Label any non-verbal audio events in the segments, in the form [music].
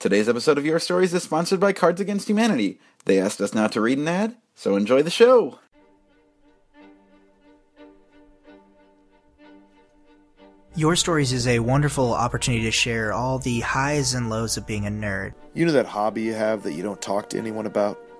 Today's episode of Your Stories is sponsored by Cards Against Humanity. They asked us not to read an ad, so enjoy the show. Your Stories is a wonderful opportunity to share all the highs and lows of being a nerd. You know that hobby you have that you don't talk to anyone about?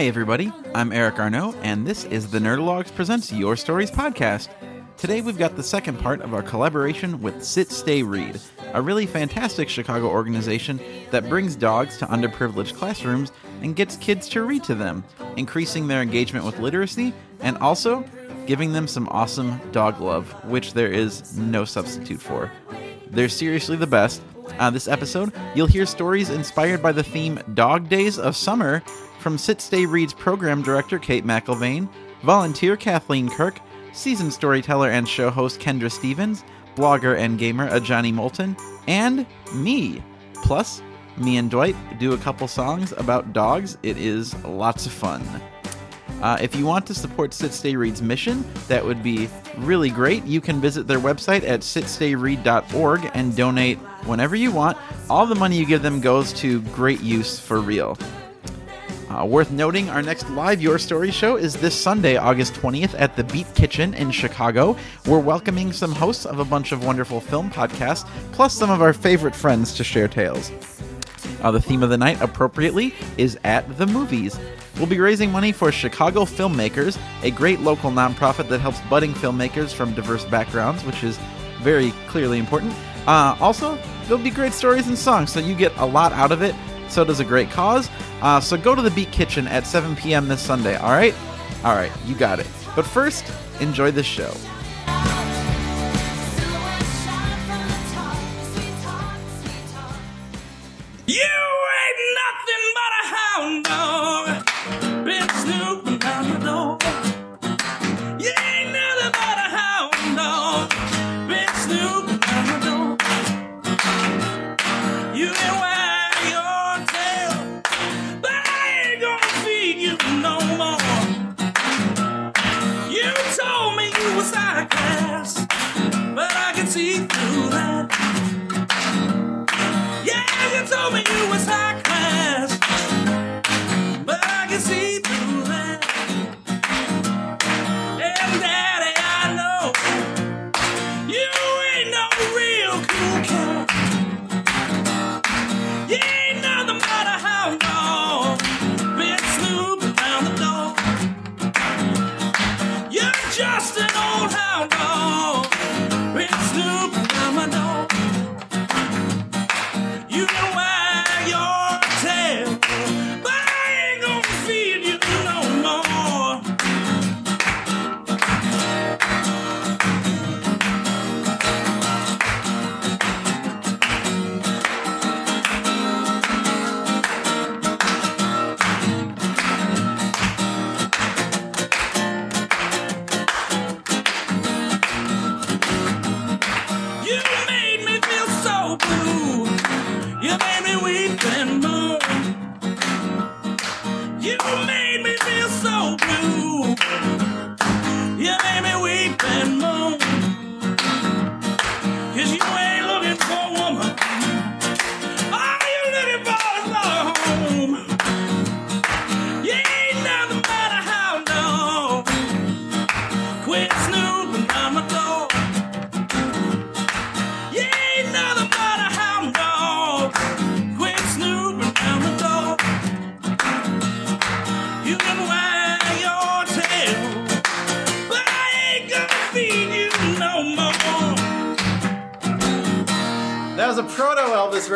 Hi, everybody. I'm Eric Garneau, and this is the Nerdologues Presents Your Stories podcast. Today, we've got the second part of our collaboration with Sit Stay Read, a really fantastic Chicago organization that brings dogs to underprivileged classrooms and gets kids to read to them, increasing their engagement with literacy and also giving them some awesome dog love, which there is no substitute for. They're seriously the best. Uh, this episode, you'll hear stories inspired by the theme Dog Days of Summer from Sit Stay Read's program director Kate McIlvain, volunteer Kathleen Kirk, seasoned storyteller and show host Kendra Stevens, blogger and gamer Adjani Moulton, and me. Plus, me and Dwight do a couple songs about dogs. It is lots of fun. Uh, if you want to support Sit Stay Read's mission, that would be really great. You can visit their website at sitstayread.org and donate whenever you want. All the money you give them goes to great use for real. Uh, worth noting, our next live Your Story show is this Sunday, August 20th, at the Beat Kitchen in Chicago. We're welcoming some hosts of a bunch of wonderful film podcasts, plus some of our favorite friends to share tales. Uh, the theme of the night, appropriately, is At the Movies. We'll be raising money for Chicago Filmmakers, a great local nonprofit that helps budding filmmakers from diverse backgrounds, which is very clearly important. Uh, also, there'll be great stories and songs, so you get a lot out of it. So does a great cause. Uh, so go to the Beat Kitchen at 7 p.m. this Sunday, all right? All right, you got it. But first, enjoy the show. You ain't nothing but a hound dog. Been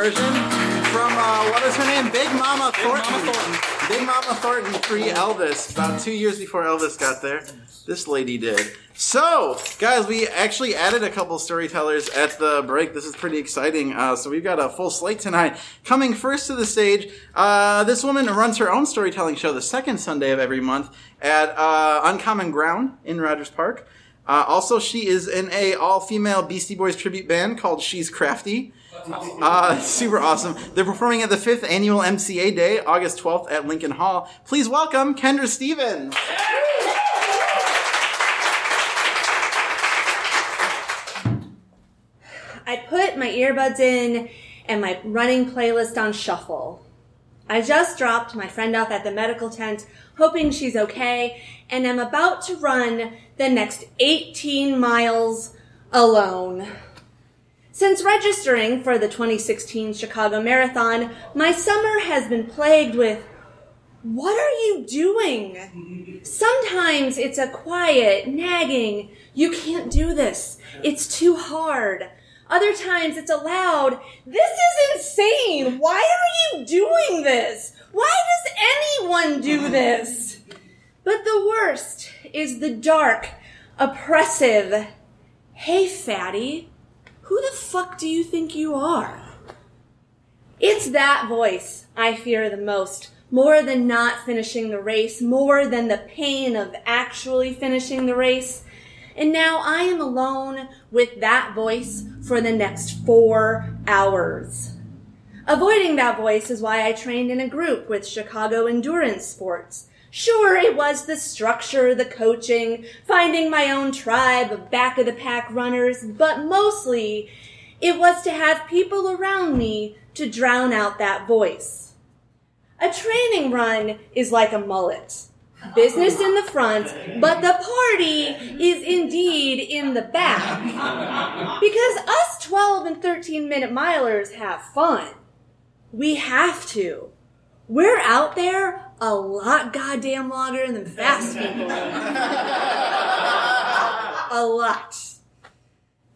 version from uh, what is her name? Big Mama Thornton. Big Mama Thornton pre Elvis, about two years before Elvis got there. This lady did. So, guys, we actually added a couple storytellers at the break. This is pretty exciting. Uh, so we've got a full slate tonight. Coming first to the stage, uh, this woman runs her own storytelling show the second Sunday of every month at uh, Uncommon Ground in Rogers Park. Uh, also, she is in a all-female Beastie Boys tribute band called She's Crafty. Uh, super awesome. They're performing at the fifth annual MCA Day, August 12th at Lincoln Hall. Please welcome Kendra Stevens. I put my earbuds in and my running playlist on shuffle. I just dropped my friend off at the medical tent, hoping she's okay, and I'm about to run the next 18 miles alone. Since registering for the 2016 Chicago Marathon, my summer has been plagued with what are you doing? Sometimes it's a quiet, nagging, you can't do this. It's too hard. Other times it's a loud, this is insane. Why are you doing this? Why does anyone do this? But the worst is the dark, oppressive, hey fatty, who the fuck do you think you are? It's that voice I fear the most, more than not finishing the race, more than the pain of actually finishing the race. And now I am alone with that voice for the next four hours. Avoiding that voice is why I trained in a group with Chicago Endurance Sports. Sure, it was the structure, the coaching, finding my own tribe of back of the pack runners, but mostly it was to have people around me to drown out that voice. A training run is like a mullet. Business in the front, but the party is indeed in the back. Because us 12 and 13 minute milers have fun. We have to. We're out there a lot goddamn longer than fast people. a lot.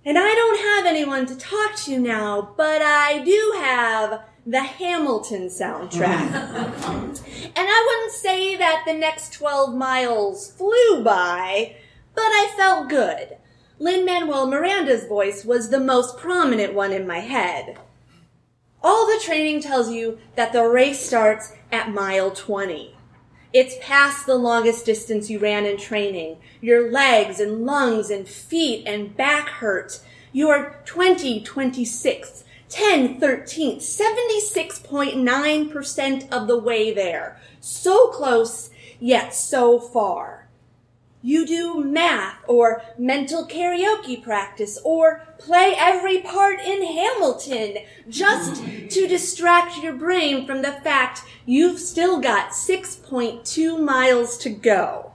And I don't have anyone to talk to now, but I do have the Hamilton soundtrack. and I wouldn't say that the next 12 miles flew by, but I felt good. Lin Manuel Miranda's voice was the most prominent one in my head. All the training tells you that the race starts at mile 20. It's past the longest distance you ran in training. Your legs and lungs and feet and back hurt. You are 20, 26, 10, 13, 76.9% of the way there. So close, yet so far. You do math or mental karaoke practice or play every part in Hamilton just to distract your brain from the fact you've still got 6.2 miles to go.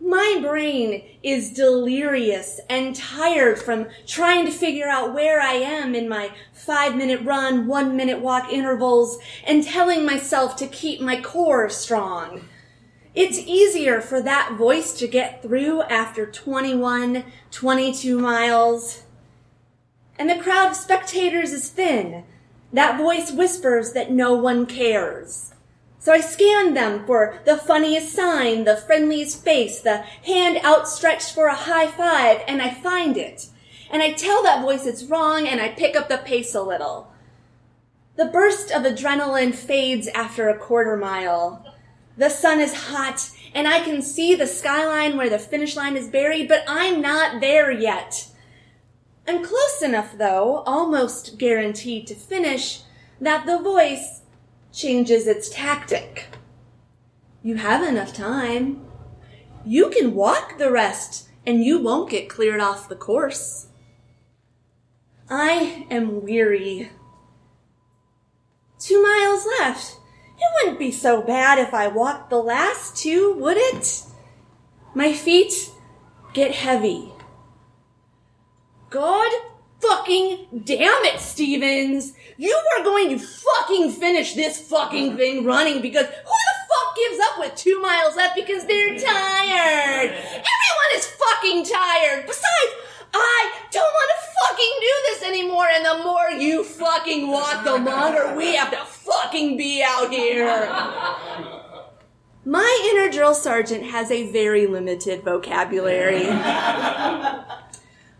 My brain is delirious and tired from trying to figure out where I am in my five minute run, one minute walk intervals and telling myself to keep my core strong. It's easier for that voice to get through after 21, 22 miles. And the crowd of spectators is thin. That voice whispers that no one cares. So I scan them for the funniest sign, the friendliest face, the hand outstretched for a high five, and I find it. And I tell that voice it's wrong, and I pick up the pace a little. The burst of adrenaline fades after a quarter mile. The sun is hot, and I can see the skyline where the finish line is buried, but I'm not there yet. I'm close enough, though, almost guaranteed to finish, that the voice changes its tactic. You have enough time. You can walk the rest, and you won't get cleared off the course. I am weary. Two miles left. It wouldn't be so bad if I walked the last two, would it? My feet get heavy. God fucking damn it, Stevens! You are going to fucking finish this fucking thing running because who the fuck gives up with two miles left because they're tired? Everyone is fucking tired! Besides, I don't want to fucking do this anymore, and the more you fucking walk, the longer we have to fucking be out here. My inner drill sergeant has a very limited vocabulary.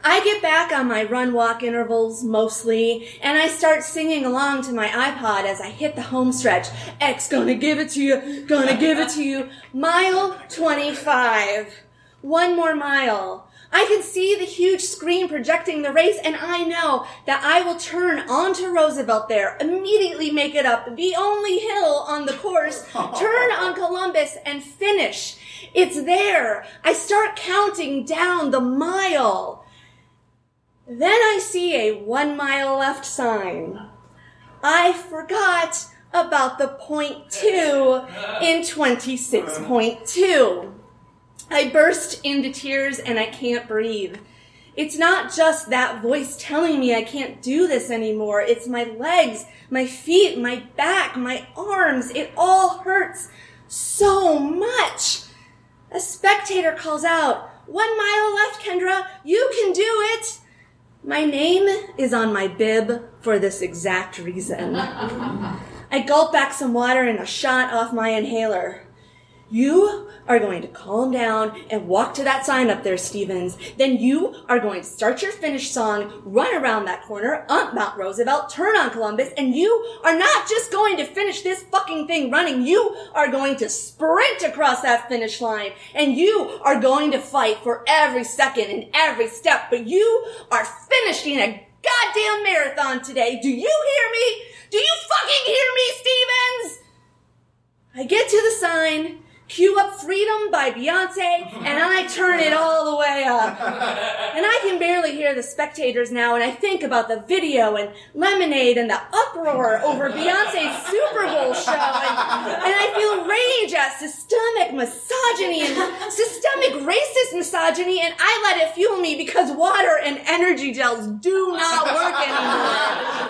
I get back on my run walk intervals mostly, and I start singing along to my iPod as I hit the home stretch. X gonna give it to you, gonna give it to you. Mile 25. One more mile. I can see the huge screen projecting the race, and I know that I will turn onto Roosevelt there, immediately make it up the only hill on the course, [laughs] turn on Columbus, and finish. It's there. I start counting down the mile. Then I see a one mile left sign. I forgot about the point two in 26.2. I burst into tears and I can't breathe. It's not just that voice telling me I can't do this anymore. It's my legs, my feet, my back, my arms. It all hurts so much. A spectator calls out, One mile left, Kendra. You can do it. My name is on my bib for this exact reason. [laughs] I gulp back some water and a shot off my inhaler. You are going to calm down and walk to that sign up there, Stevens. Then you are going to start your finish song, run around that corner, up Mount Roosevelt, turn on Columbus, and you are not just going to finish this fucking thing running. You are going to sprint across that finish line, and you are going to fight for every second and every step, but you are finishing a goddamn marathon today. Do you hear me? Do you fucking hear me, Stevens? I get to the sign, cue up Freedom by Beyonce, and I turn it all the way up. [laughs] And I can barely hear the spectators now, and I think about the video and Lemonade and the uproar over Beyonce's Super Bowl show, and, and I feel rage at systemic misogyny and systemic racist misogyny, and I let it fuel me because water and energy gels do not work anymore.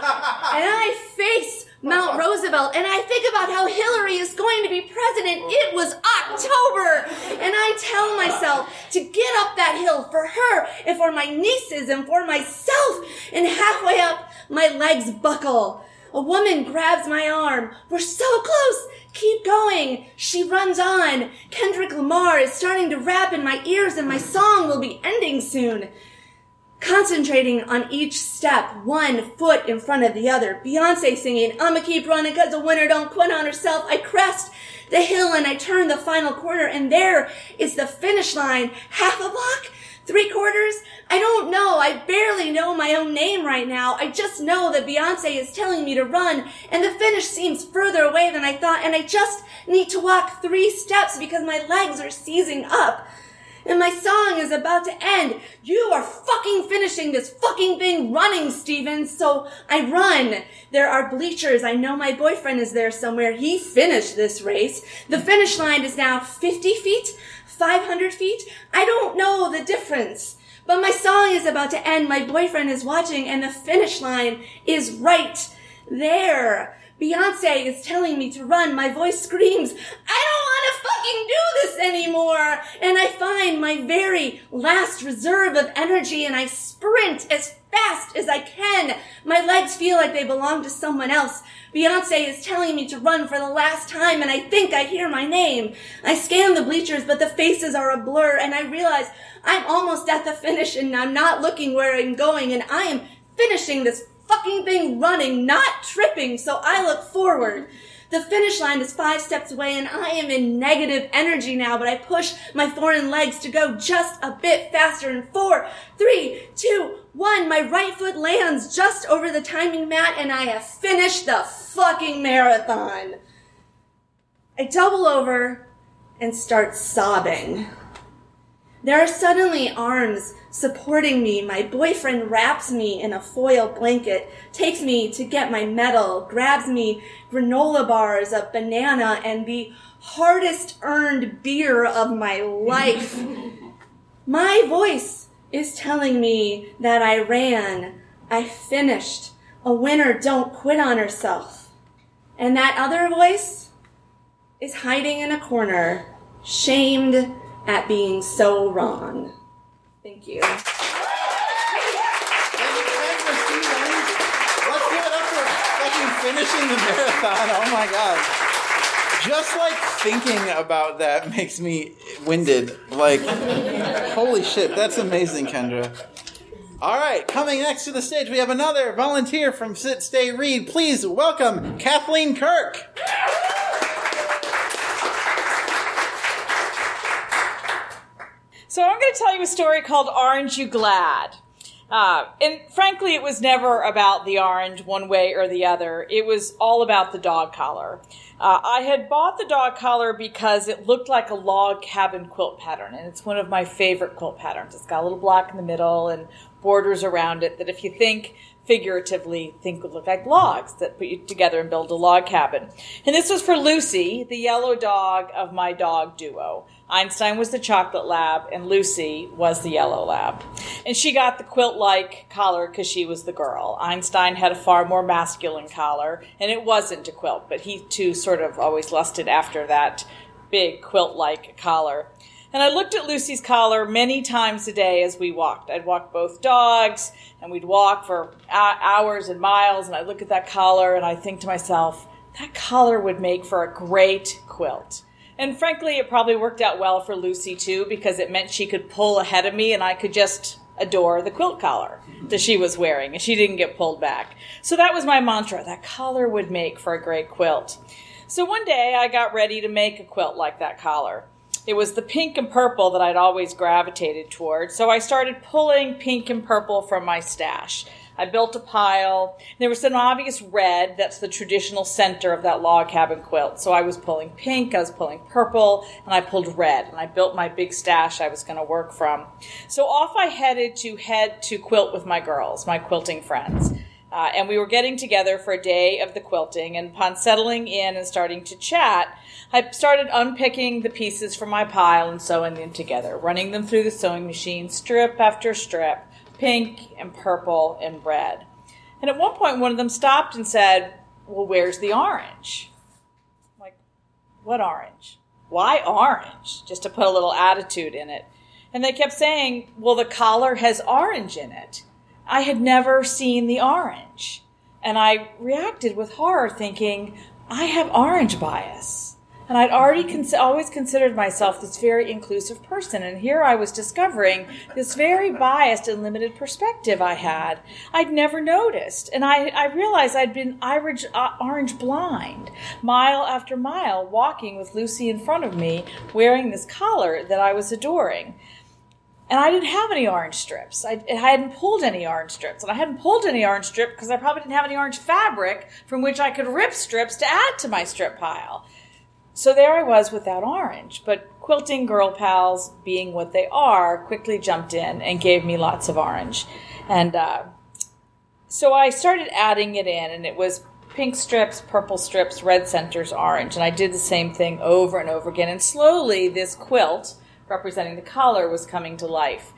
[laughs] And I face Mount Roosevelt, and I think about how Hillary is going to be president. It was October, and I tell myself to get up that hill for her and for my nieces and for myself. And halfway up, my legs buckle. A woman grabs my arm. We're so close. Keep going. She runs on. Kendrick Lamar is starting to rap in my ears, and my song will be ending soon concentrating on each step, one foot in front of the other. Beyonce singing, I'ma keep running cause a winner don't quit on herself. I crest the hill and I turn the final corner and there is the finish line. Half a block? Three quarters? I don't know. I barely know my own name right now. I just know that Beyonce is telling me to run and the finish seems further away than I thought and I just need to walk three steps because my legs are seizing up and my song is about to end. You are fucking finishing this fucking thing running, Stevens. So I run. There are bleachers. I know my boyfriend is there somewhere. He finished this race. The finish line is now 50 feet, 500 feet. I don't know the difference. But my song is about to end. My boyfriend is watching and the finish line is right there. Beyonce is telling me to run. My voice screams, I don't want to fucking do this anymore. And I find my very last reserve of energy and I sprint as fast as I can. My legs feel like they belong to someone else. Beyonce is telling me to run for the last time and I think I hear my name. I scan the bleachers, but the faces are a blur and I realize I'm almost at the finish and I'm not looking where I'm going and I am finishing this fucking thing running, not tripping, so I look forward. The finish line is five steps away and I am in negative energy now, but I push my foreign legs to go just a bit faster in four, three, two, one. My right foot lands just over the timing mat and I have finished the fucking marathon. I double over and start sobbing. There are suddenly arms supporting me. My boyfriend wraps me in a foil blanket, takes me to get my medal, grabs me granola bars, a banana, and the hardest earned beer of my life. [laughs] my voice is telling me that I ran, I finished. A winner don't quit on herself. And that other voice is hiding in a corner, shamed at being so wrong. Thank you. Let's give it up for fucking finishing the marathon. Oh my god just like thinking about that makes me winded. Like, holy shit, that's amazing, Kendra. All right, coming next to the stage, we have another volunteer from Sit, Stay, Read. Please welcome Kathleen Kirk. So I'm going to tell you a story called Orange You Glad? Uh, and frankly, it was never about the orange one way or the other. It was all about the dog collar. Uh, I had bought the dog collar because it looked like a log cabin quilt pattern, and it's one of my favorite quilt patterns. It's got a little block in the middle and borders around it that, if you think figuratively, think would look like logs that put you together and build a log cabin. And this was for Lucy, the yellow dog of my dog duo. Einstein was the chocolate lab, and Lucy was the yellow lab. And she got the quilt like collar because she was the girl. Einstein had a far more masculine collar, and it wasn't a quilt, but he too sort of always lusted after that big quilt like collar. And I looked at Lucy's collar many times a day as we walked. I'd walk both dogs, and we'd walk for hours and miles, and I'd look at that collar, and I think to myself, that collar would make for a great quilt. And frankly, it probably worked out well for Lucy too, because it meant she could pull ahead of me and I could just adore the quilt collar that she was wearing and she didn't get pulled back. So that was my mantra. That collar would make for a great quilt. So one day I got ready to make a quilt like that collar. It was the pink and purple that I'd always gravitated toward. So I started pulling pink and purple from my stash. I built a pile. There was an obvious red. That's the traditional center of that log cabin quilt. So I was pulling pink, I was pulling purple, and I pulled red. And I built my big stash I was going to work from. So off I headed to head to quilt with my girls, my quilting friends. Uh, and we were getting together for a day of the quilting. And upon settling in and starting to chat, I started unpicking the pieces from my pile and sewing them together, running them through the sewing machine, strip after strip pink and purple and red. And at one point, one of them stopped and said, Well, where's the orange? I'm like, what orange? Why orange? Just to put a little attitude in it. And they kept saying, Well, the collar has orange in it. I had never seen the orange. And I reacted with horror, thinking, I have orange bias. And I'd already cons- always considered myself this very inclusive person. And here I was discovering this very biased and limited perspective I had. I'd never noticed. And I, I realized I'd been orange, uh, orange blind, mile after mile, walking with Lucy in front of me, wearing this collar that I was adoring. And I didn't have any orange strips. I, I, hadn't pulled any orange strips. And I hadn't pulled any orange strip because I probably didn't have any orange fabric from which I could rip strips to add to my strip pile. So there I was without orange, but quilting girl pals, being what they are, quickly jumped in and gave me lots of orange. And uh, so I started adding it in, and it was pink strips, purple strips, red centers, orange. And I did the same thing over and over again. And slowly, this quilt representing the collar was coming to life.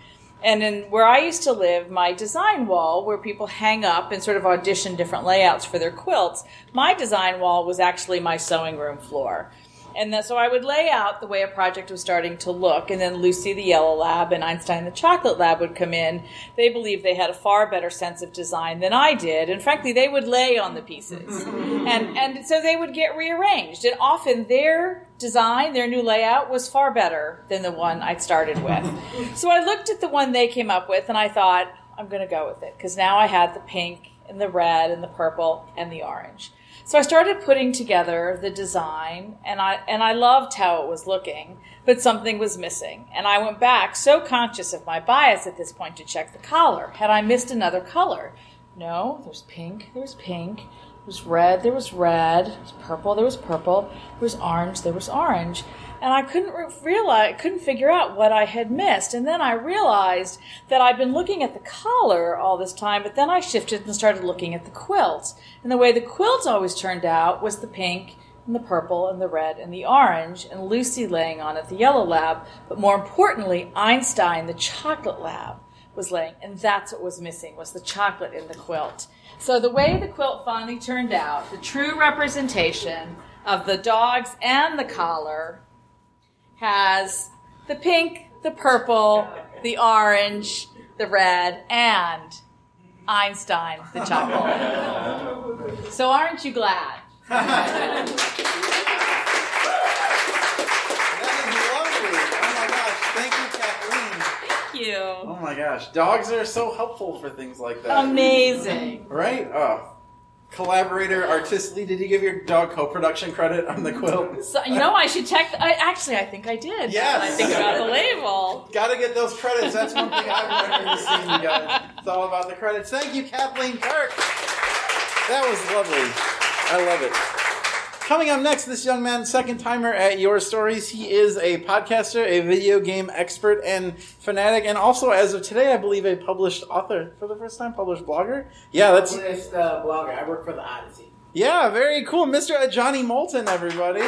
And in where I used to live, my design wall, where people hang up and sort of audition different layouts for their quilts, my design wall was actually my sewing room floor. And then, so I would lay out the way a project was starting to look, and then Lucy the Yellow Lab and Einstein the Chocolate Lab would come in. They believed they had a far better sense of design than I did, and frankly, they would lay on the pieces, mm-hmm. and and so they would get rearranged. And often their design, their new layout, was far better than the one I'd started with. [laughs] So I looked at the one they came up with, and I thought, I'm going to go with it because now I had the pink and the red and the purple and the orange. So I started putting together the design and I and I loved how it was looking, but something was missing. And I went back so conscious of my bias at this point to check the collar. Had I missed another color? No, there's pink, there was pink, there was red, there was red, there was purple, there was purple, there was orange, there was orange and I couldn't realize, couldn't figure out what I had missed. And then I realized that I'd been looking at the collar all this time, but then I shifted and started looking at the quilt. And the way the quilt always turned out was the pink and the purple and the red and the orange, and Lucy laying on it, the yellow lab. But more importantly, Einstein, the chocolate lab, was laying, and that's what was missing was the chocolate in the quilt. So the way the quilt finally turned out, the true representation of the dogs and the collar has the pink, the purple, the orange, the red, and Einstein, the chocolate. [laughs] So aren't you glad? That is lovely. Oh my gosh. Thank you, Kathleen. Thank you. Oh my gosh. Dogs are so helpful for things like that. Amazing. Right? Oh. Collaborator artistically, did you give your dog co-production credit on the quilt? So, you know, I should check. I, actually, I think I did. Yes. I think about the label. Gotta get those credits. That's one thing I've never seen, you guys. It's all about the credits. Thank you, Kathleen Kirk. That was lovely. I love it. Coming up next, this young man, second timer at Your Stories. He is a podcaster, a video game expert and fanatic, and also, as of today, I believe, a published author for the first time, published blogger. Yeah, that's Published uh, blogger. I work for the Odyssey. yeah, very cool, Mr. Johnny Moulton, everybody.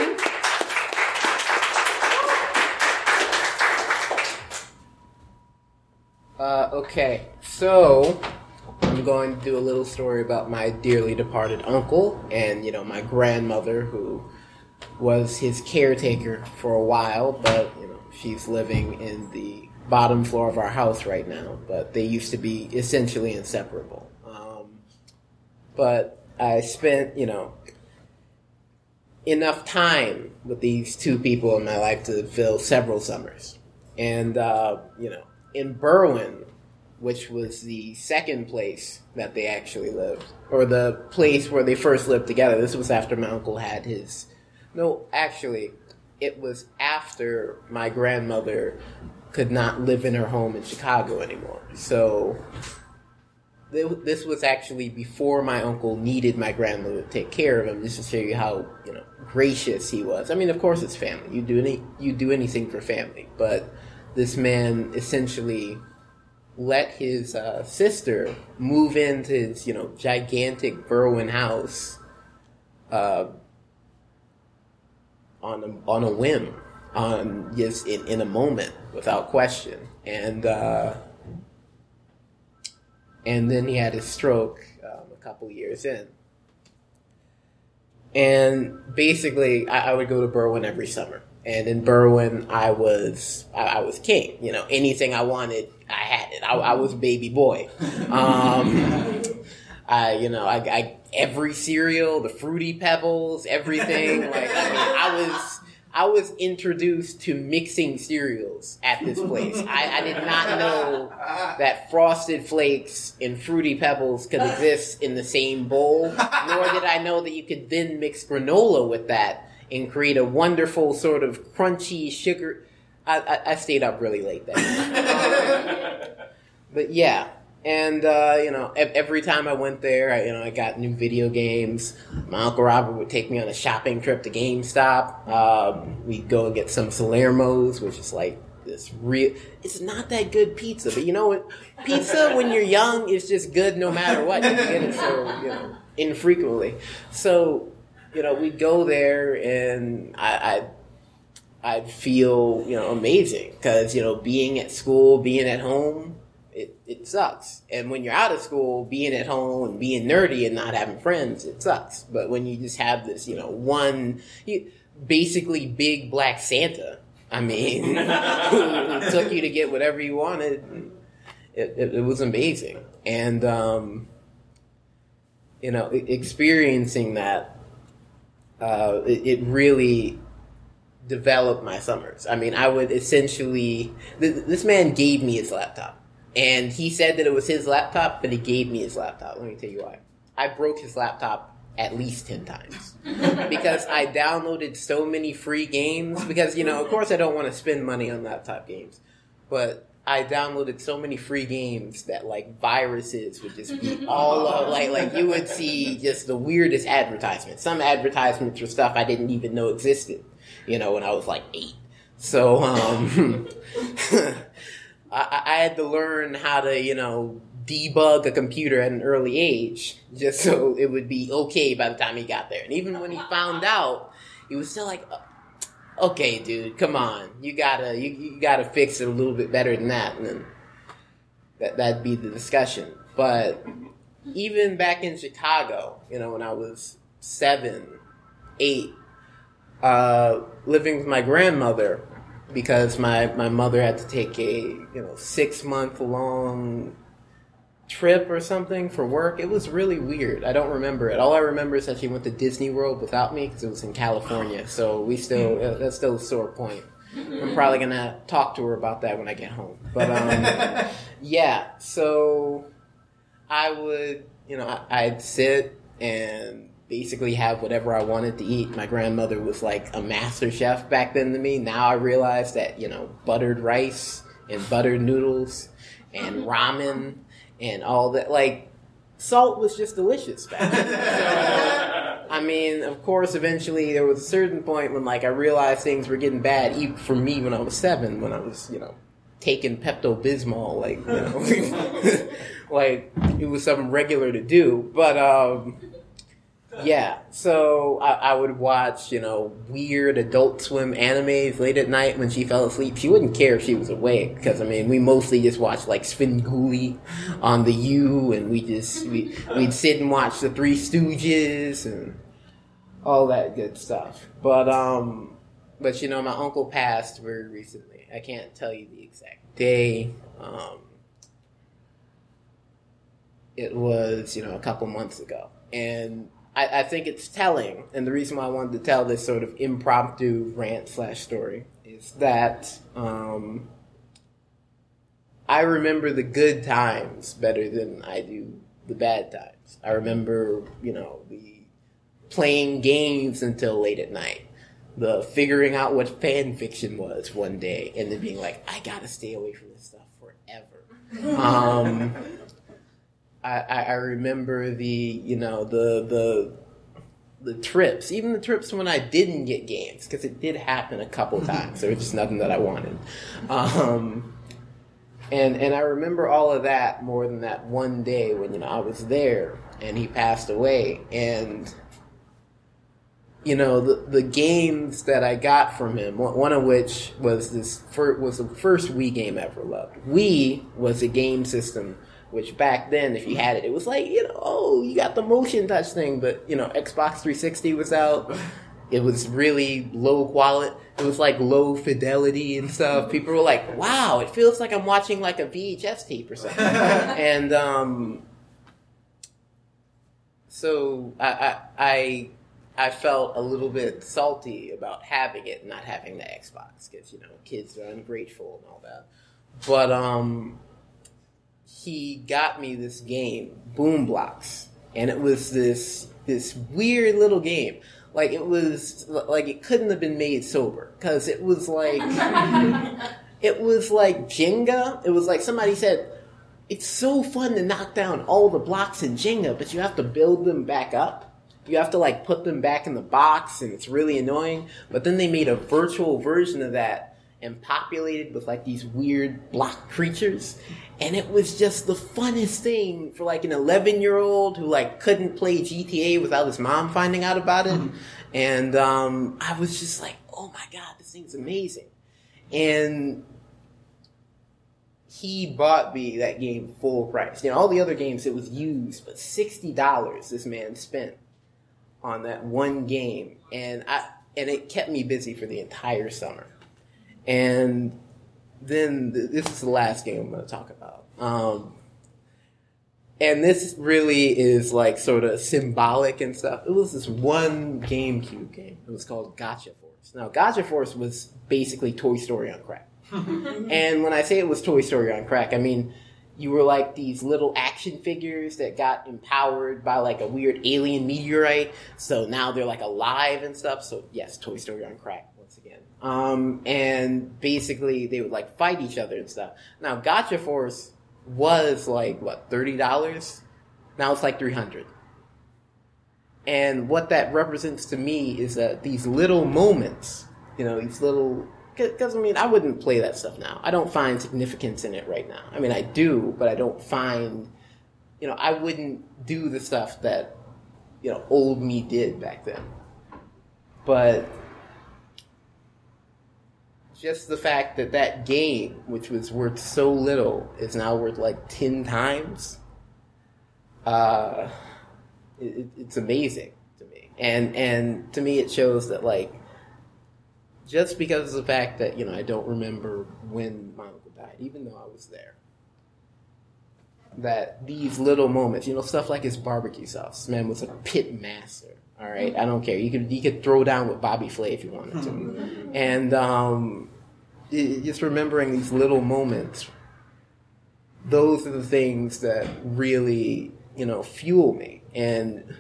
Uh, okay, so I'm going to do a little story about my dearly departed uncle and you know my grandmother who was his caretaker for a while, but you know she's living in the bottom floor of our house right now. But they used to be essentially inseparable. Um, but I spent you know enough time with these two people in my life to fill several summers. And, uh, you know, in Berwyn, which was the second place that they actually lived, or the place where they first lived together, this was after my uncle had his. No, actually, it was after my grandmother could not live in her home in Chicago anymore. So th- this was actually before my uncle needed my grandmother to take care of him, just to show you how you know gracious he was. I mean, of course, it's family. You do any you do anything for family, but this man essentially let his uh, sister move into his you know gigantic Berwyn house uh, on a, on a whim, on just in, in a moment, without question, and. Uh, and then he had his stroke um, a couple years in. And basically, I, I would go to Berwyn every summer. And in Berwyn, I was I, I was king. You know, anything I wanted, I had it. I, I was baby boy. Um, [laughs] I, you know, I, I every cereal, the fruity pebbles, everything. Like, I mean, I was I was introduced to mixing cereals at this place. I, I did not know that Frosted Flakes and Fruity Pebbles could exist in the same bowl, nor did I know that you could then mix granola with that and create a wonderful sort of crunchy sugar. I, I, I stayed up really late then. Um, [laughs] but yeah, and uh, you know, every time I went there, I, you know, I got new video games. My uncle Robert would take me on a shopping trip to GameStop. Um, we'd go and get some Salerno's, which is like this real. It's not that good pizza, but you know what? Pizza when you're young is just good no matter what. You get it so you know infrequently. So you know, we'd go there, and I. I I'd feel, you know, amazing because, you know, being at school, being at home, it, it sucks. And when you're out of school, being at home and being nerdy and not having friends, it sucks. But when you just have this, you know, one, you, basically big black Santa, I mean, [laughs] who took you to get whatever you wanted, it, it, it was amazing. And, um, you know, experiencing that, uh, it, it really developed my summers. I mean, I would essentially, th- this man gave me his laptop. And he said that it was his laptop, but he gave me his laptop. Let me tell you why. I broke his laptop at least 10 times. [laughs] because I downloaded so many free games. Because, you know, of course I don't want to spend money on laptop games. But I downloaded so many free games that like viruses would just be all of, like, like you would see just the weirdest advertisements. Some advertisements for stuff I didn't even know existed, you know, when I was like eight. So, um, [laughs] I, I had to learn how to, you know, debug a computer at an early age just so it would be okay by the time he got there. And even when he found out, he was still like, okay, dude, come on. You gotta, you, you gotta fix it a little bit better than that. And then that, that'd be the discussion. But even back in Chicago, you know, when I was seven, eight, uh, living with my grandmother, because my, my mother had to take a you know six month long trip or something for work. It was really weird. I don't remember it. All I remember is that she went to Disney World without me because it was in California. So we still uh, that's still a sore point. I'm probably gonna talk to her about that when I get home. But um, [laughs] yeah, so I would, you know, I'd sit and basically have whatever I wanted to eat. My grandmother was like a master chef back then to me. Now I realize that, you know, buttered rice and buttered noodles and ramen and all that, like, salt was just delicious back. So, [laughs] I mean, of course, eventually there was a certain point when, like, I realized things were getting bad, even for me when I was seven, when I was, you know, taking Pepto Bismol, like, you know, [laughs] like it was something regular to do. But, um, yeah, so I, I would watch, you know, weird Adult Swim animes late at night when she fell asleep. She wouldn't care if she was awake because I mean, we mostly just watched like Svengoolie on the U, and we just we we'd sit and watch the Three Stooges and all that good stuff. But um, but you know, my uncle passed very recently. I can't tell you the exact day. Um, it was you know a couple months ago, and I, I think it's telling. And the reason why I wanted to tell this sort of impromptu rant slash story is that um, I remember the good times better than I do the bad times. I remember you know the playing games until late at night. The figuring out what fan fiction was one day, and then being like, I gotta stay away from this stuff forever. [laughs] Um, I, I I remember the you know the the the trips, even the trips when I didn't get games, because it did happen a couple times. There was just nothing that I wanted. Um, and and I remember all of that more than that one day when you know I was there and he passed away, and you know the the games that I got from him. One one of which was this fir- was the first Wii game I ever loved. Wii was a game system which back then, if you had it, it was like you know, oh, you got the motion touch thing. But you know, Xbox 360 was out. It was really low quality. It was like low fidelity and stuff. People were like, "Wow, it feels like I'm watching like a VHS tape or something." [laughs] and um, so I, I I I felt a little bit salty about having it, and not having the Xbox, because you know kids are ungrateful and all that. But um, he got me this game, Boom Blox, and it was this this weird little game. Like it was like it couldn't have been made sober because it was like [laughs] it was like Jenga. It was like somebody said, "It's so fun to knock down all the blocks in Jenga, but you have to build them back up." You have to like put them back in the box and it's really annoying. But then they made a virtual version of that and populated with like these weird block creatures. And it was just the funnest thing for like an 11 year old who like couldn't play GTA without his mom finding out about it. And um, I was just like, oh my God, this thing's amazing. And he bought me that game full price. You know, all the other games it was used, but sixty dollars this man spent on that one game, and I and it kept me busy for the entire summer. And then th- this is the last game I'm going to talk about. Um, and this really is like sort of symbolic and stuff. It was this one GameCube game. It was called Gotcha Force. Now, Gotcha Force was basically Toy Story on crack. [laughs] and when I say it was Toy Story on crack, I mean you were like these little action figures that got empowered by like a weird alien meteorite. So now they're like alive and stuff. So yes, Toy Story on crack. Um, and basically they would like fight each other and stuff. Now Gotcha Force was like what thirty dollars. Now it's like three hundred. And what that represents to me is that these little moments, you know, these little because I mean, I wouldn't play that stuff now. I don't find significance in it right now. I mean, I do, but I don't find, you know, I wouldn't do the stuff that, you know, old me did back then. But just the fact that that game, which was worth so little, is now worth like ten times. Uh, it, it's amazing to me, and and to me, it shows that like just because of the fact that you know I don't remember when my uncle died, even though I was there. that these little moments, you know, stuff like his barbecue sauce. Man was a pit master. All right, I don't care. You could you could throw down with Bobby Flay if you wanted to, and um, just remembering these little moments. Those are the things that really, you know, fuel me and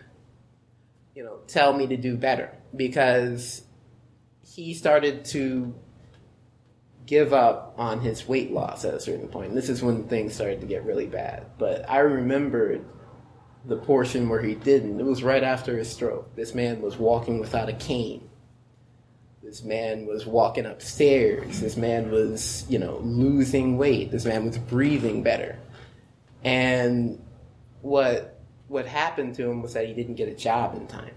you know tell me to do better because he started to give up on his weight loss at a certain point. This is when things started to get really bad. But I remembered the portion where he didn't. It was right after his stroke. This man was walking without a cane. This man was walking upstairs. This man was, you know, losing weight. This man was breathing better. And what what happened to him was that he didn't get a job in time.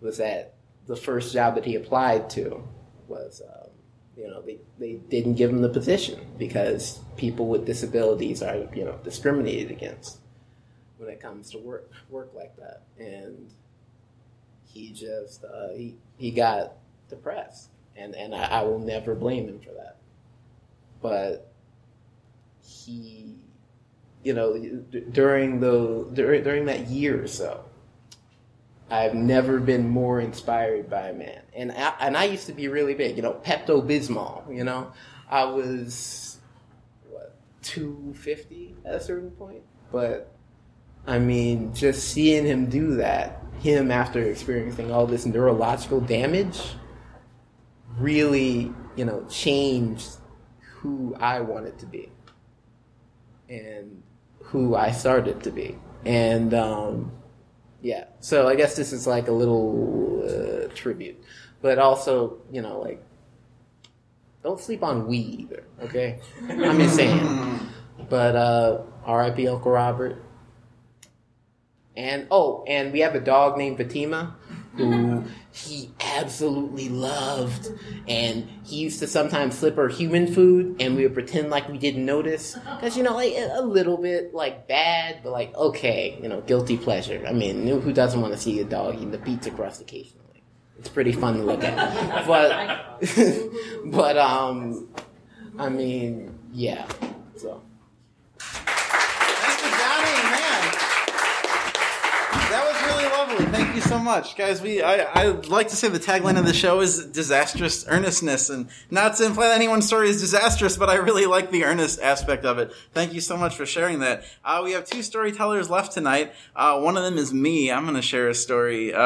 Was that the first job that he applied to was um, you know they, they didn't give him the position because people with disabilities are you know discriminated against when it comes to work work like that and he just uh, he he got depressed and and I, I will never blame him for that but he you know d- during the during, during that year or so I've never been more inspired by a man. And I, and I used to be really big, you know, Pepto Bismol, you know. I was, what, 250 at a certain point? But, I mean, just seeing him do that, him after experiencing all this neurological damage, really, you know, changed who I wanted to be and who I started to be. And, um, yeah. So I guess this is like a little uh, tribute, but also you know like don't sleep on we either. Okay, I'm just saying. [laughs] But uh, R.I.P. Uncle Robert. And oh, and we have a dog named Fatima who he absolutely loved, and he used to sometimes slip her human food, and we would pretend like we didn't notice, because you know, like a little bit like bad, but like okay, you know, guilty pleasure. I mean, who doesn't want to see a dog eating the pizza crust occasionally? It's pretty fun to look at, [laughs] but [laughs] [laughs] but um, I mean, yeah, so. Thank you, Johnny, man. That was really lovely. Thank you so much, guys. We I I like to say the tagline of the show is disastrous earnestness, and not to imply that anyone's story is disastrous, but I really like the earnest aspect of it. Thank you so much for sharing that. Uh, we have two storytellers left tonight. Uh, one of them is me. I'm going to share a story. Uh,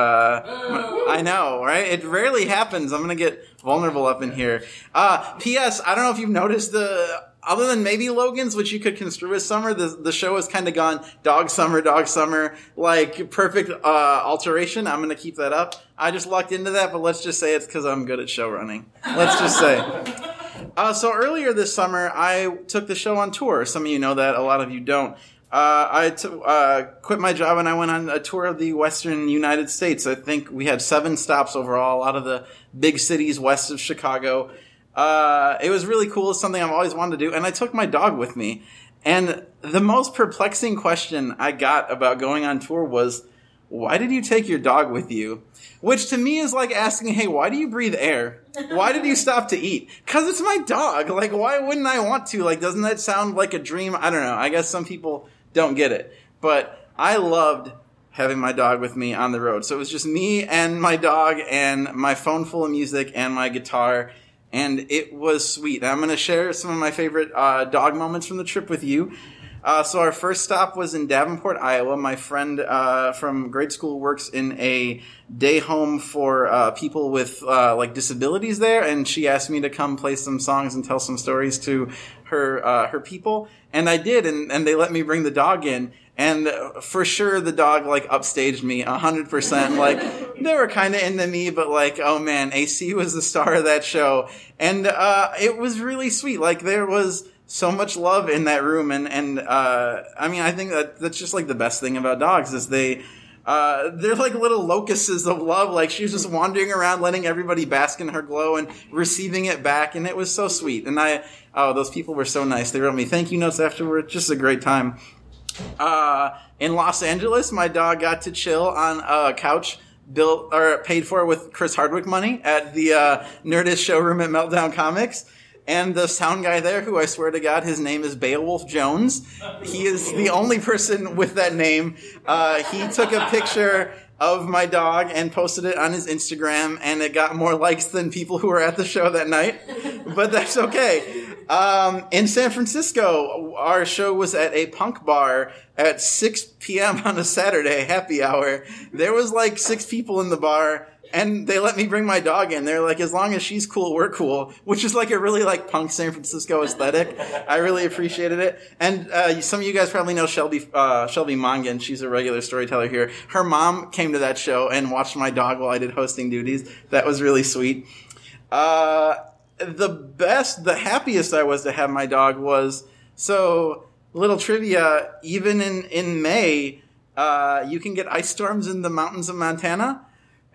I know, right? It rarely happens. I'm going to get vulnerable up in here. Uh, P.S. I don't know if you've noticed the other than maybe Logan's, which you could construe as summer, the, the show has kind of gone dog summer, dog summer, like perfect uh, alteration. I'm going to keep that up. I just lucked into that, but let's just say it's because I'm good at show running. Let's just say. [laughs] Uh, so earlier this summer, I took the show on tour. Some of you know that, a lot of you don't. Uh, I t- uh, quit my job and I went on a tour of the western United States. I think we had seven stops overall, a lot of the big cities west of Chicago. Uh, it was really cool. It's something I've always wanted to do. And I took my dog with me. And the most perplexing question I got about going on tour was, why did you take your dog with you? Which to me is like asking, hey, why do you breathe air? Why did you [laughs] stop to eat? Cause it's my dog. Like, why wouldn't I want to? Like, doesn't that sound like a dream? I don't know. I guess some people don't get it. But I loved having my dog with me on the road. So it was just me and my dog and my phone full of music and my guitar. And it was sweet. I'm going to share some of my favorite uh, dog moments from the trip with you. Uh, so our first stop was in Davenport, Iowa. My friend uh, from grade school works in a day home for uh, people with uh, like disabilities there, and she asked me to come play some songs and tell some stories to her uh, her people, and I did, and, and they let me bring the dog in. And for sure, the dog like upstaged me a hundred percent. Like [laughs] they were kind of into me, but like, oh man, AC was the star of that show, and uh, it was really sweet. Like there was so much love in that room, and and uh, I mean, I think that that's just like the best thing about dogs is they. Uh, they're like little locuses of love. Like she was just wandering around, letting everybody bask in her glow and receiving it back, and it was so sweet. And I, oh, those people were so nice. They wrote me thank you notes afterward. Just a great time. Uh, in Los Angeles, my dog got to chill on a couch built or paid for with Chris Hardwick money at the uh, Nerdist showroom at Meltdown Comics. And the sound guy there, who I swear to God, his name is Beowulf Jones. He is the only person with that name. Uh, he took a picture of my dog and posted it on his Instagram, and it got more likes than people who were at the show that night. But that's okay. Um, in San Francisco, our show was at a punk bar at 6 p.m. on a Saturday, happy hour. There was like six people in the bar. And they let me bring my dog in. They're like, as long as she's cool, we're cool, which is like a really like punk San Francisco aesthetic. I really appreciated it. And uh, some of you guys probably know Shelby uh, Shelby Mongan. She's a regular storyteller here. Her mom came to that show and watched my dog while I did hosting duties. That was really sweet. Uh, the best, the happiest I was to have my dog was so little trivia. Even in in May, uh, you can get ice storms in the mountains of Montana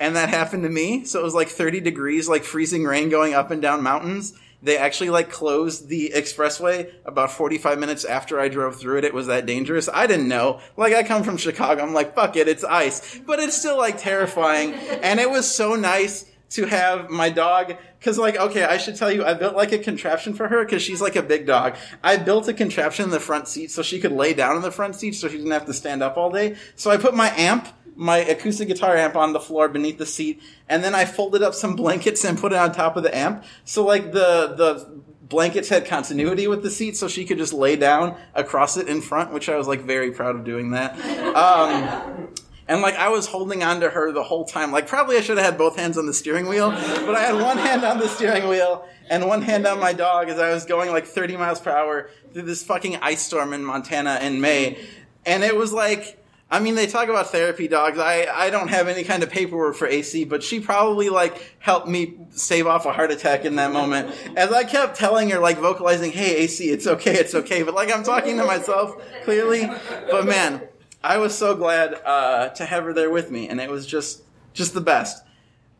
and that happened to me. So it was like 30 degrees, like freezing rain going up and down mountains. They actually like closed the expressway about 45 minutes after I drove through it. It was that dangerous. I didn't know. Like I come from Chicago. I'm like, fuck it. It's ice, but it's still like terrifying. And it was so nice to have my dog because like okay i should tell you i built like a contraption for her because she's like a big dog i built a contraption in the front seat so she could lay down in the front seat so she didn't have to stand up all day so i put my amp my acoustic guitar amp on the floor beneath the seat, and then I folded up some blankets and put it on top of the amp. So like the the blankets had continuity with the seat, so she could just lay down across it in front, which I was like very proud of doing that. Um, and like I was holding on to her the whole time. Like probably I should have had both hands on the steering wheel, but I had one hand on the steering wheel and one hand on my dog as I was going like 30 miles per hour through this fucking ice storm in Montana in May. And it was like I mean, they talk about therapy dogs. I, I don't have any kind of paperwork for AC, but she probably like helped me save off a heart attack in that moment. As I kept telling her, like vocalizing, "Hey AC, it's okay, it's okay," but like I'm talking to myself clearly. But man, I was so glad uh, to have her there with me, and it was just just the best.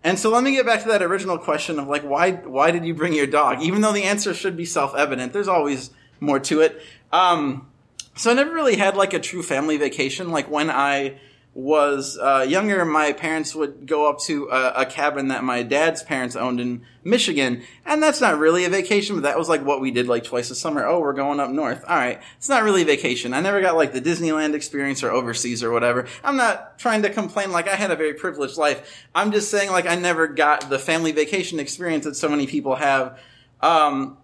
And so let me get back to that original question of like why why did you bring your dog? Even though the answer should be self evident, there's always more to it. Um, so I never really had like a true family vacation. Like when I was uh, younger, my parents would go up to a, a, cabin that my dad's parents owned in Michigan, and that's not really a vacation, but that was like what we did like twice a summer. Oh, we're going up north. All right, it's not really a vacation. I never got like the Disneyland experience or overseas or whatever. I'm not trying to complain like I had a very privileged life. I'm just saying like I never got the family vacation experience that so many people have. Um,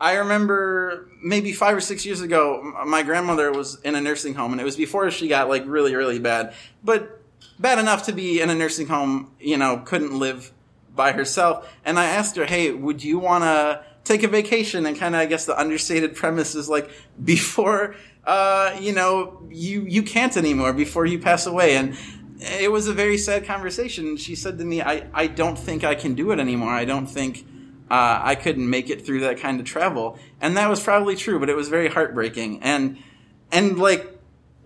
I remember maybe five or six years ago, my grandmother was in a nursing home, and it was before she got like really, really bad, but bad enough to be in a nursing home. You know, couldn't live by herself. And I asked her, "Hey, would you want to take a vacation?" And kind of, I guess, the understated [laughs] premise is like before, uh, you know, you you can't anymore before you pass away, and it was a very sad conversation. She said to me, "I I don't think I can do it anymore. I don't think." Uh, I couldn't make it through that kind of travel. And that was probably true, but it was very heartbreaking. And, and like,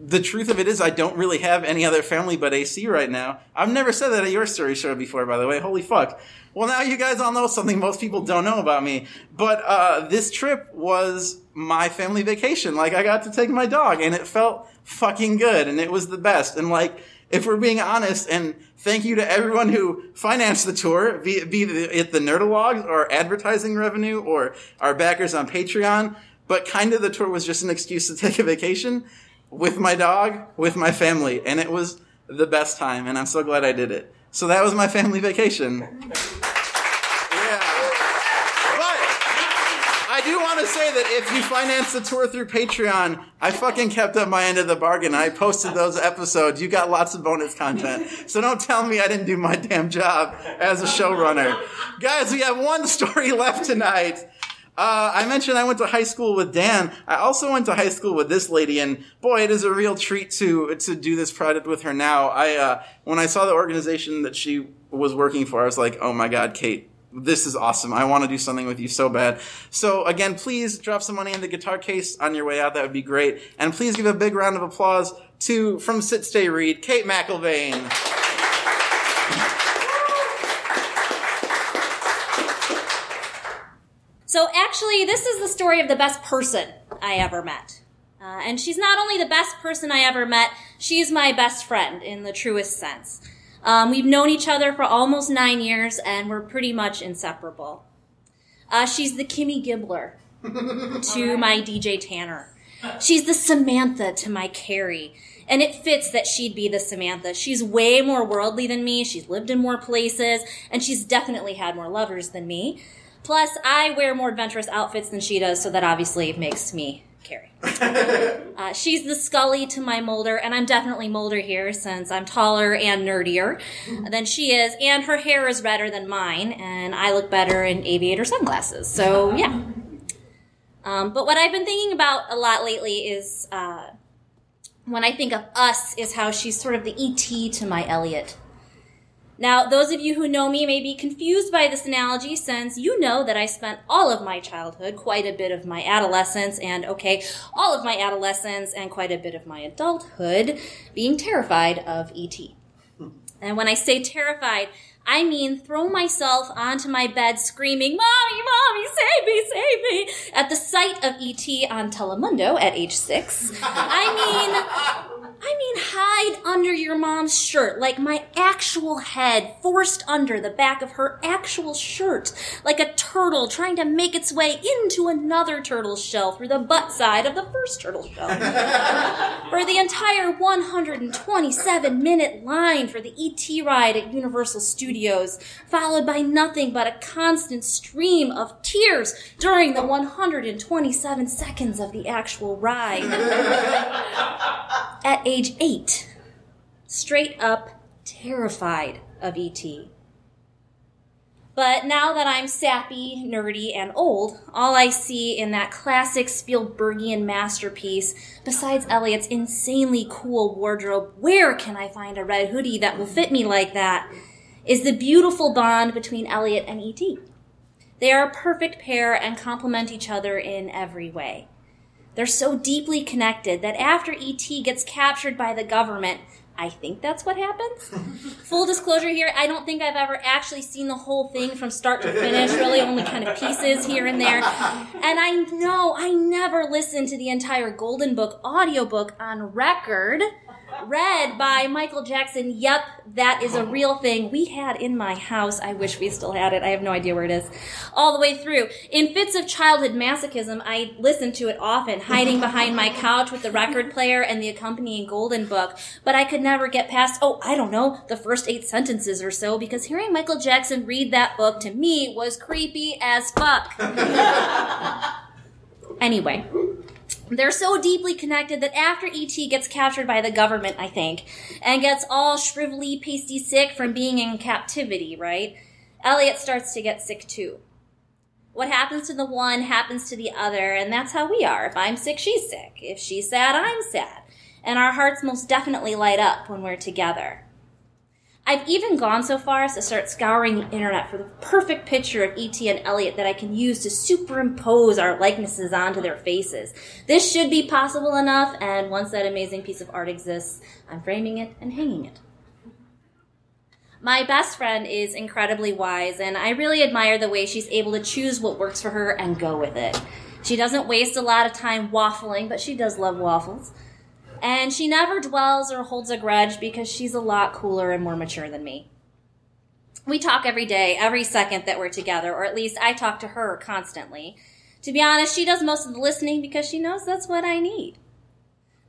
the truth of it is I don't really have any other family but AC right now. I've never said that at your story show before, by the way. Holy fuck. Well, now you guys all know something most people don't know about me. But, uh, this trip was my family vacation. Like, I got to take my dog and it felt fucking good and it was the best. And like, if we're being honest, and thank you to everyone who financed the tour, be, be it the Nerdologues or advertising revenue or our backers on Patreon, but kind of the tour was just an excuse to [laughs] take a vacation with my dog, with my family, and it was the best time, and I'm so glad I did it. So that was my family vacation. [laughs] I do want to say that if you finance the tour through Patreon, I fucking kept up my end of the bargain. I posted those episodes. You got lots of bonus content. So don't tell me I didn't do my damn job as a showrunner. Guys, we have one story [laughs] left tonight. Uh, I mentioned I went to high school with Dan. I also went to high school with this lady, and boy, it is a real treat to to do this project with her now. I uh, when I saw the organization that she was working for, I was like, oh my god, Kate, this is awesome. I want to do something with you so bad. So again, please drop some money in the guitar case on your way out. That would be great. And please give a big round of applause to from Sit Stay Read, Kate McIlvain. So actually, this is the story of the best person I ever met. Uh, and she's not only the best person I ever met, she's my best friend in the truest sense. Um, we've known each other for almost nine years and we're pretty much inseparable. Uh, she's the Kimmy Gibbler [laughs] to my DJ Tanner. She's the Samantha to my Carrie. And it fits that she'd be the Samantha. She's way more worldly than me. She's lived in more places, and she's definitely had more lovers than me. Plus, I wear more adventurous outfits than she does, so that obviously makes me. Uh, she's the Scully to my Mulder, and I'm definitely Mulder here since I'm taller and nerdier than she is, and her hair is redder than mine, and I look better in aviator sunglasses. So, yeah. Um, but what I've been thinking about a lot lately is uh, when I think of us, is how she's sort of the ET to my Elliot. Now, those of you who know me may be confused by this analogy since you know that I spent all of my childhood, quite a bit of my adolescence, and okay, all of my adolescence and quite a bit of my adulthood being terrified of ET. Hmm. And when I say terrified, I mean throw myself onto my bed screaming, Mommy, Mommy, save me, save me, at the sight of ET on Telemundo at age six. I mean, I mean hide under your mom's shirt, like my actual head forced under the back of her actual shirt, like a turtle trying to make its way into another turtle's shell through the butt side of the first turtle shell. [laughs] for the entire 127 minute line for the ET ride at Universal Studios, followed by nothing but a constant stream of tears during the 127 seconds of the actual ride. [laughs] At age eight, straight up terrified of ET. But now that I'm sappy, nerdy, and old, all I see in that classic Spielbergian masterpiece, besides Elliot's insanely cool wardrobe, where can I find a red hoodie that will fit me like that, is the beautiful bond between Elliot and E.T. They are a perfect pair and complement each other in every way. They're so deeply connected that after E.T. gets captured by the government, I think that's what happens. [laughs] Full disclosure here, I don't think I've ever actually seen the whole thing from start to finish, really only kind of pieces here and there. And I know I never listened to the entire Golden Book audiobook on record read by Michael Jackson. Yep, that is a real thing we had in my house. I wish we still had it. I have no idea where it is. All the way through. In fits of childhood masochism, I listened to it often, hiding behind my couch with the record player and the accompanying Golden Book. But I could never get past, oh, I don't know, the first eight sentences or so, because hearing Michael Jackson read that book to me was creepy as fuck. [laughs] anyway. They're so deeply connected that after E.T. gets captured by the government, I think, and gets all shrivelly, pasty sick from being in captivity, right? Elliot starts to get sick too. What happens to the one happens to the other, and that's how we are. If I'm sick, she's sick. If she's sad, I'm sad. And our hearts most definitely light up when we're together. I've even gone so far as to start scouring the internet for the perfect picture of E.T. and Elliot that I can use to superimpose our likenesses onto their faces. This should be possible enough, and once that amazing piece of art exists, I'm framing it and hanging it. My best friend is incredibly wise, and I really admire the way she's able to choose what works for her and go with it. She doesn't waste a lot of time waffling, but she does love waffles. And she never dwells or holds a grudge because she's a lot cooler and more mature than me. We talk every day, every second that we're together, or at least I talk to her constantly. To be honest, she does most of the listening because she knows that's what I need.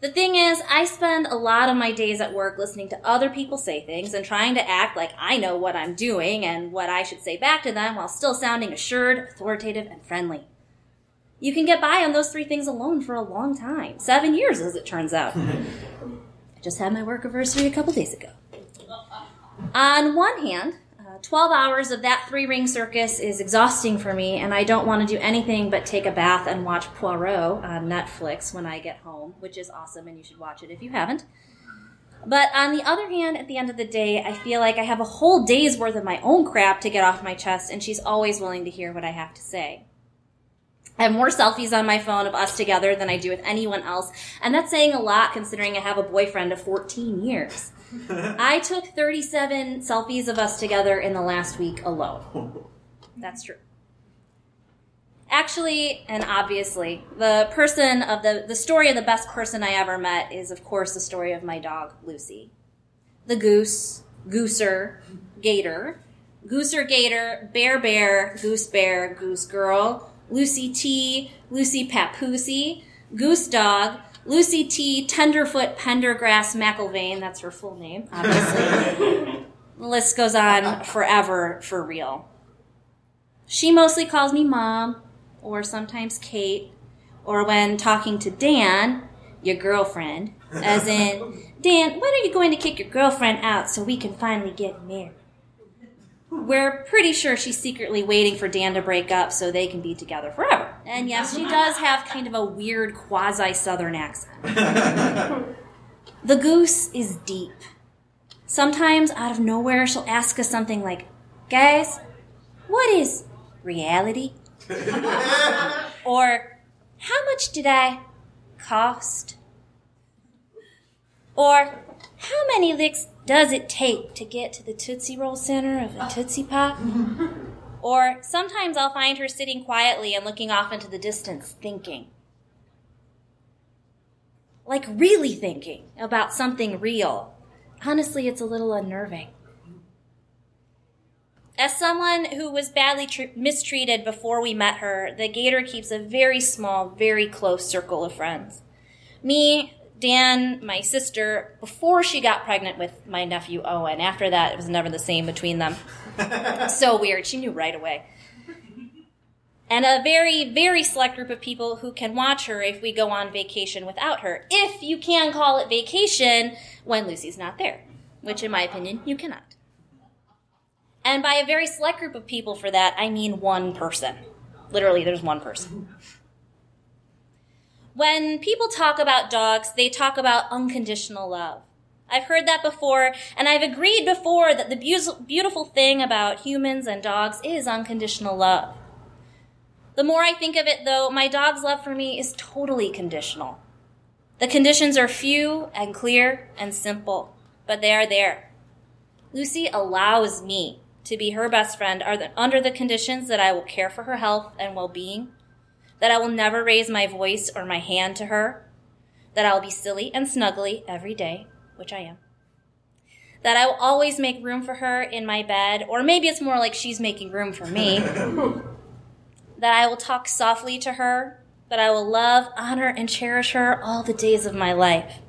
The thing is, I spend a lot of my days at work listening to other people say things and trying to act like I know what I'm doing and what I should say back to them while still sounding assured, authoritative, and friendly. You can get by on those three things alone for a long time. Seven years, as it turns out. [laughs] I just had my work anniversary a couple days ago. On one hand, uh, 12 hours of that three ring circus is exhausting for me, and I don't want to do anything but take a bath and watch Poirot on Netflix when I get home, which is awesome, and you should watch it if you haven't. But on the other hand, at the end of the day, I feel like I have a whole day's worth of my own crap to get off my chest, and she's always willing to hear what I have to say. I have more selfies on my phone of us together than I do with anyone else, and that's saying a lot considering I have a boyfriend of 14 years. [laughs] I took 37 selfies of us together in the last week alone. That's true. Actually, and obviously, the person of the, the story of the best person I ever met is, of course, the story of my dog, Lucy. The goose, gooser, gator, Gooser Gator, Bear Bear, Goose Bear, Goose Girl, Lucy T, Lucy Papoosey, Goose Dog, Lucy T, Tenderfoot Pendergrass McIlvain, that's her full name, obviously. [laughs] the list goes on forever for real. She mostly calls me mom, or sometimes Kate, or when talking to Dan, your girlfriend, as in, [laughs] Dan, when are you going to kick your girlfriend out so we can finally get married? We're pretty sure she's secretly waiting for Dan to break up so they can be together forever. And yes, she does have kind of a weird quasi southern accent. [laughs] the goose is deep. Sometimes, out of nowhere, she'll ask us something like, Guys, what is reality? [laughs] or, How much did I cost? Or, How many licks does it take to get to the Tootsie Roll center of a Tootsie Pop? [laughs] or sometimes I'll find her sitting quietly and looking off into the distance, thinking. Like really thinking about something real. Honestly, it's a little unnerving. As someone who was badly tr- mistreated before we met her, the Gator keeps a very small, very close circle of friends. Me, Dan, my sister, before she got pregnant with my nephew Owen. After that, it was never the same between them. [laughs] so weird. She knew right away. And a very, very select group of people who can watch her if we go on vacation without her. If you can call it vacation when Lucy's not there, which, in my opinion, you cannot. And by a very select group of people for that, I mean one person. Literally, there's one person. When people talk about dogs, they talk about unconditional love. I've heard that before, and I've agreed before that the beau- beautiful thing about humans and dogs is unconditional love. The more I think of it, though, my dog's love for me is totally conditional. The conditions are few and clear and simple, but they are there. Lucy allows me to be her best friend under the conditions that I will care for her health and well being, that I will never raise my voice or my hand to her, that I will be silly and snuggly every day, which I am, that I will always make room for her in my bed, or maybe it's more like she's making room for me, [laughs] that I will talk softly to her, that I will love, honor, and cherish her all the days of my life.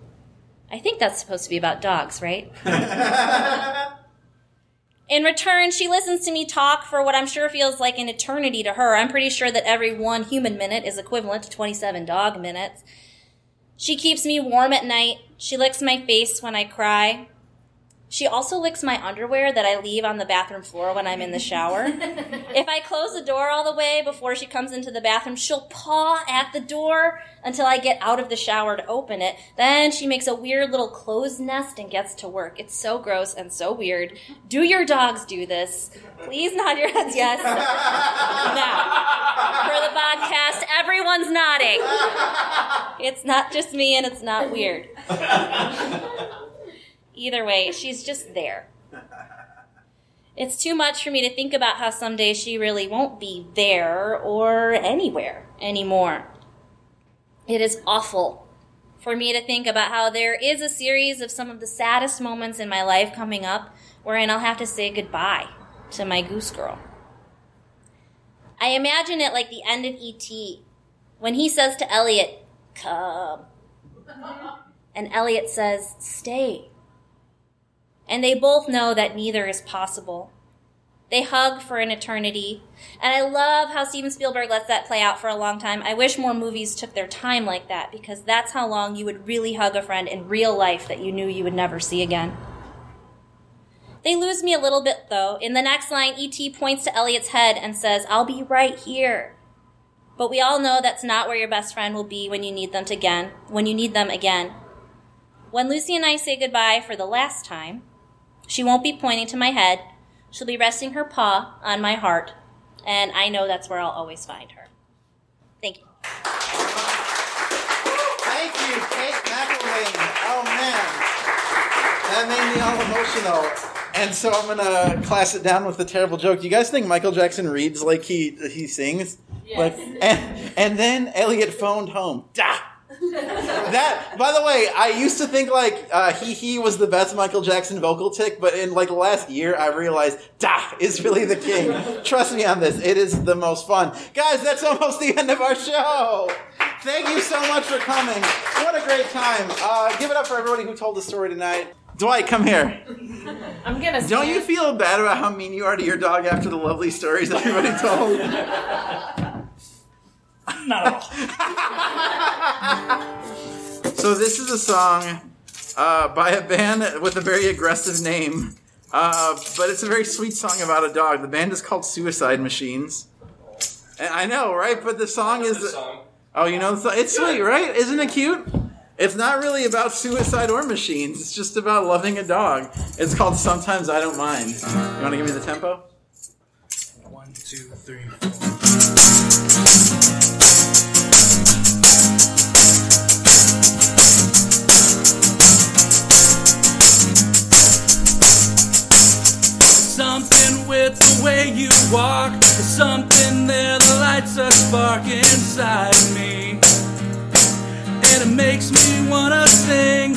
I think that's supposed to be about dogs, right? [laughs] In return, she listens to me talk for what I'm sure feels like an eternity to her. I'm pretty sure that every one human minute is equivalent to 27 dog minutes. She keeps me warm at night. She licks my face when I cry. She also licks my underwear that I leave on the bathroom floor when I'm in the shower. [laughs] if I close the door all the way before she comes into the bathroom, she'll paw at the door until I get out of the shower to open it. Then she makes a weird little clothes nest and gets to work. It's so gross and so weird. Do your dogs do this? Please nod your heads yes. now, for the podcast, everyone's nodding. It's not just me and it's not weird. [laughs] Either way, she's just there. It's too much for me to think about how someday she really won't be there or anywhere anymore. It is awful for me to think about how there is a series of some of the saddest moments in my life coming up wherein I'll have to say goodbye to my goose girl. I imagine it like the end of E.T. when he says to Elliot, Come. And Elliot says, Stay and they both know that neither is possible. They hug for an eternity, and I love how Steven Spielberg lets that play out for a long time. I wish more movies took their time like that because that's how long you would really hug a friend in real life that you knew you would never see again. They lose me a little bit though. In the next line, E.T. points to Elliot's head and says, I'll be right here. But we all know that's not where your best friend will be when you need them again, when you need them again. When Lucy and I say goodbye for the last time, she won't be pointing to my head. She'll be resting her paw on my heart, and I know that's where I'll always find her. Thank you. Thank you, Kate McIlvain. Oh man, that made me all emotional. And so I'm gonna class it down with a terrible joke. Do you guys think Michael Jackson reads like he he sings? Yes. Like, and and then Elliot phoned home. Da. That, by the way, I used to think like uh, he he was the best Michael Jackson vocal tic, but in like the last year, I realized Da is really the king. Trust me on this; it is the most fun, guys. That's almost the end of our show. Thank you so much for coming. What a great time! Uh, give it up for everybody who told the story tonight. Dwight, come here. I'm gonna. Don't you feel bad about how mean you are to your dog after the lovely stories everybody told? Not at all. So this is a song uh, by a band with a very aggressive name, uh, but it's a very sweet song about a dog. The band is called Suicide Machines. And I know, right? But the song is. Oh, you know, it's sweet, right? Isn't it cute? It's not really about suicide or machines. It's just about loving a dog. It's called Sometimes I Don't Mind. You want to give me the tempo? One, two, three, Something way you walk. There's something there, the lights a spark inside me. And it makes me wanna sing,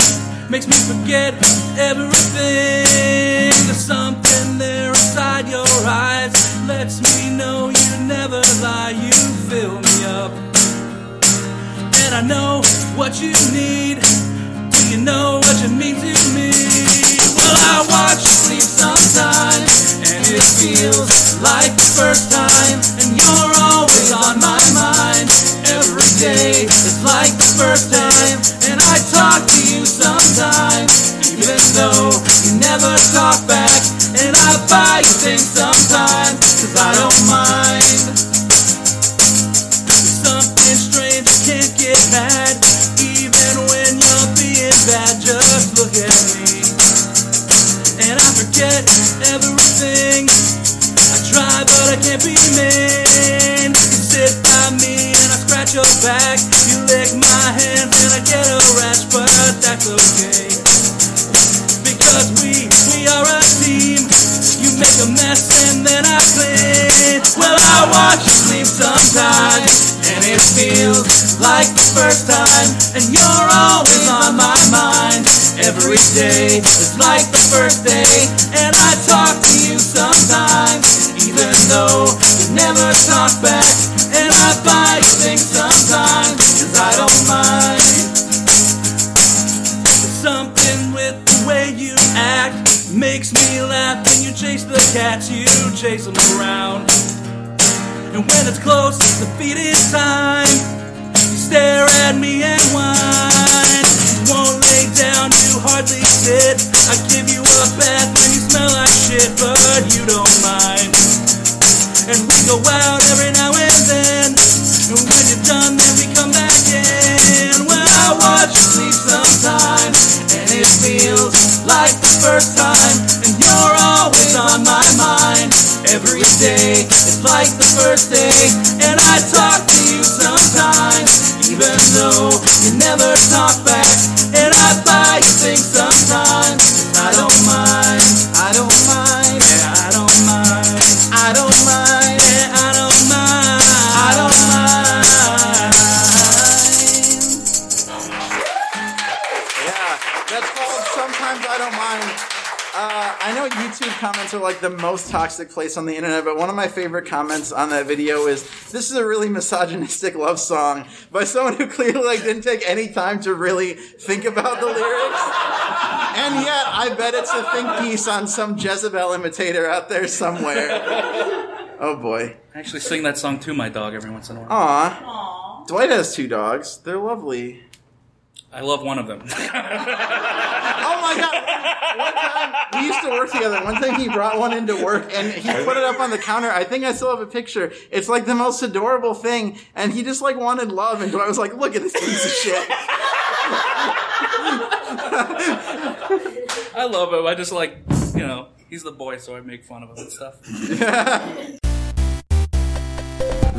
makes me forget everything. There's something there inside your eyes, lets me know you never lie, you fill me up. And I know what you need. Do you know what you mean day is like the first day, and I talk to you sometimes, even though you never talk back. And I buy you things sometimes, cause I don't mind. Something with the way you act makes me laugh when you chase the cats, you chase them around. And when it's close to feeding time, you stare at me and whine. You won't down, you hardly sit. I give you a bath when you smell like shit, but you don't mind. And we go out every now and then. And when you're done, then we come back in. Well, I watch you sleep sometimes, and it feels like the first time. And you're always on my mind. Every day It's like the first day, and I talk to you sometimes, even though you never talk back. Comments are like the most toxic place on the internet, but one of my favorite comments on that video is this is a really misogynistic love song by someone who clearly like didn't take any time to really think about the lyrics. And yet, I bet it's a think piece on some Jezebel imitator out there somewhere. Oh boy. I actually sing that song to my dog every once in a while. Aw. Dwight has two dogs. They're lovely. I love one of them. [laughs] Oh my god! One time we used to work together. One time he brought one into work and he put it up on the counter. I think I still have a picture. It's like the most adorable thing, and he just like wanted love. And I was like, "Look at this piece of shit." I love him. I just like, you know, he's the boy, so I make fun of him and stuff. [laughs]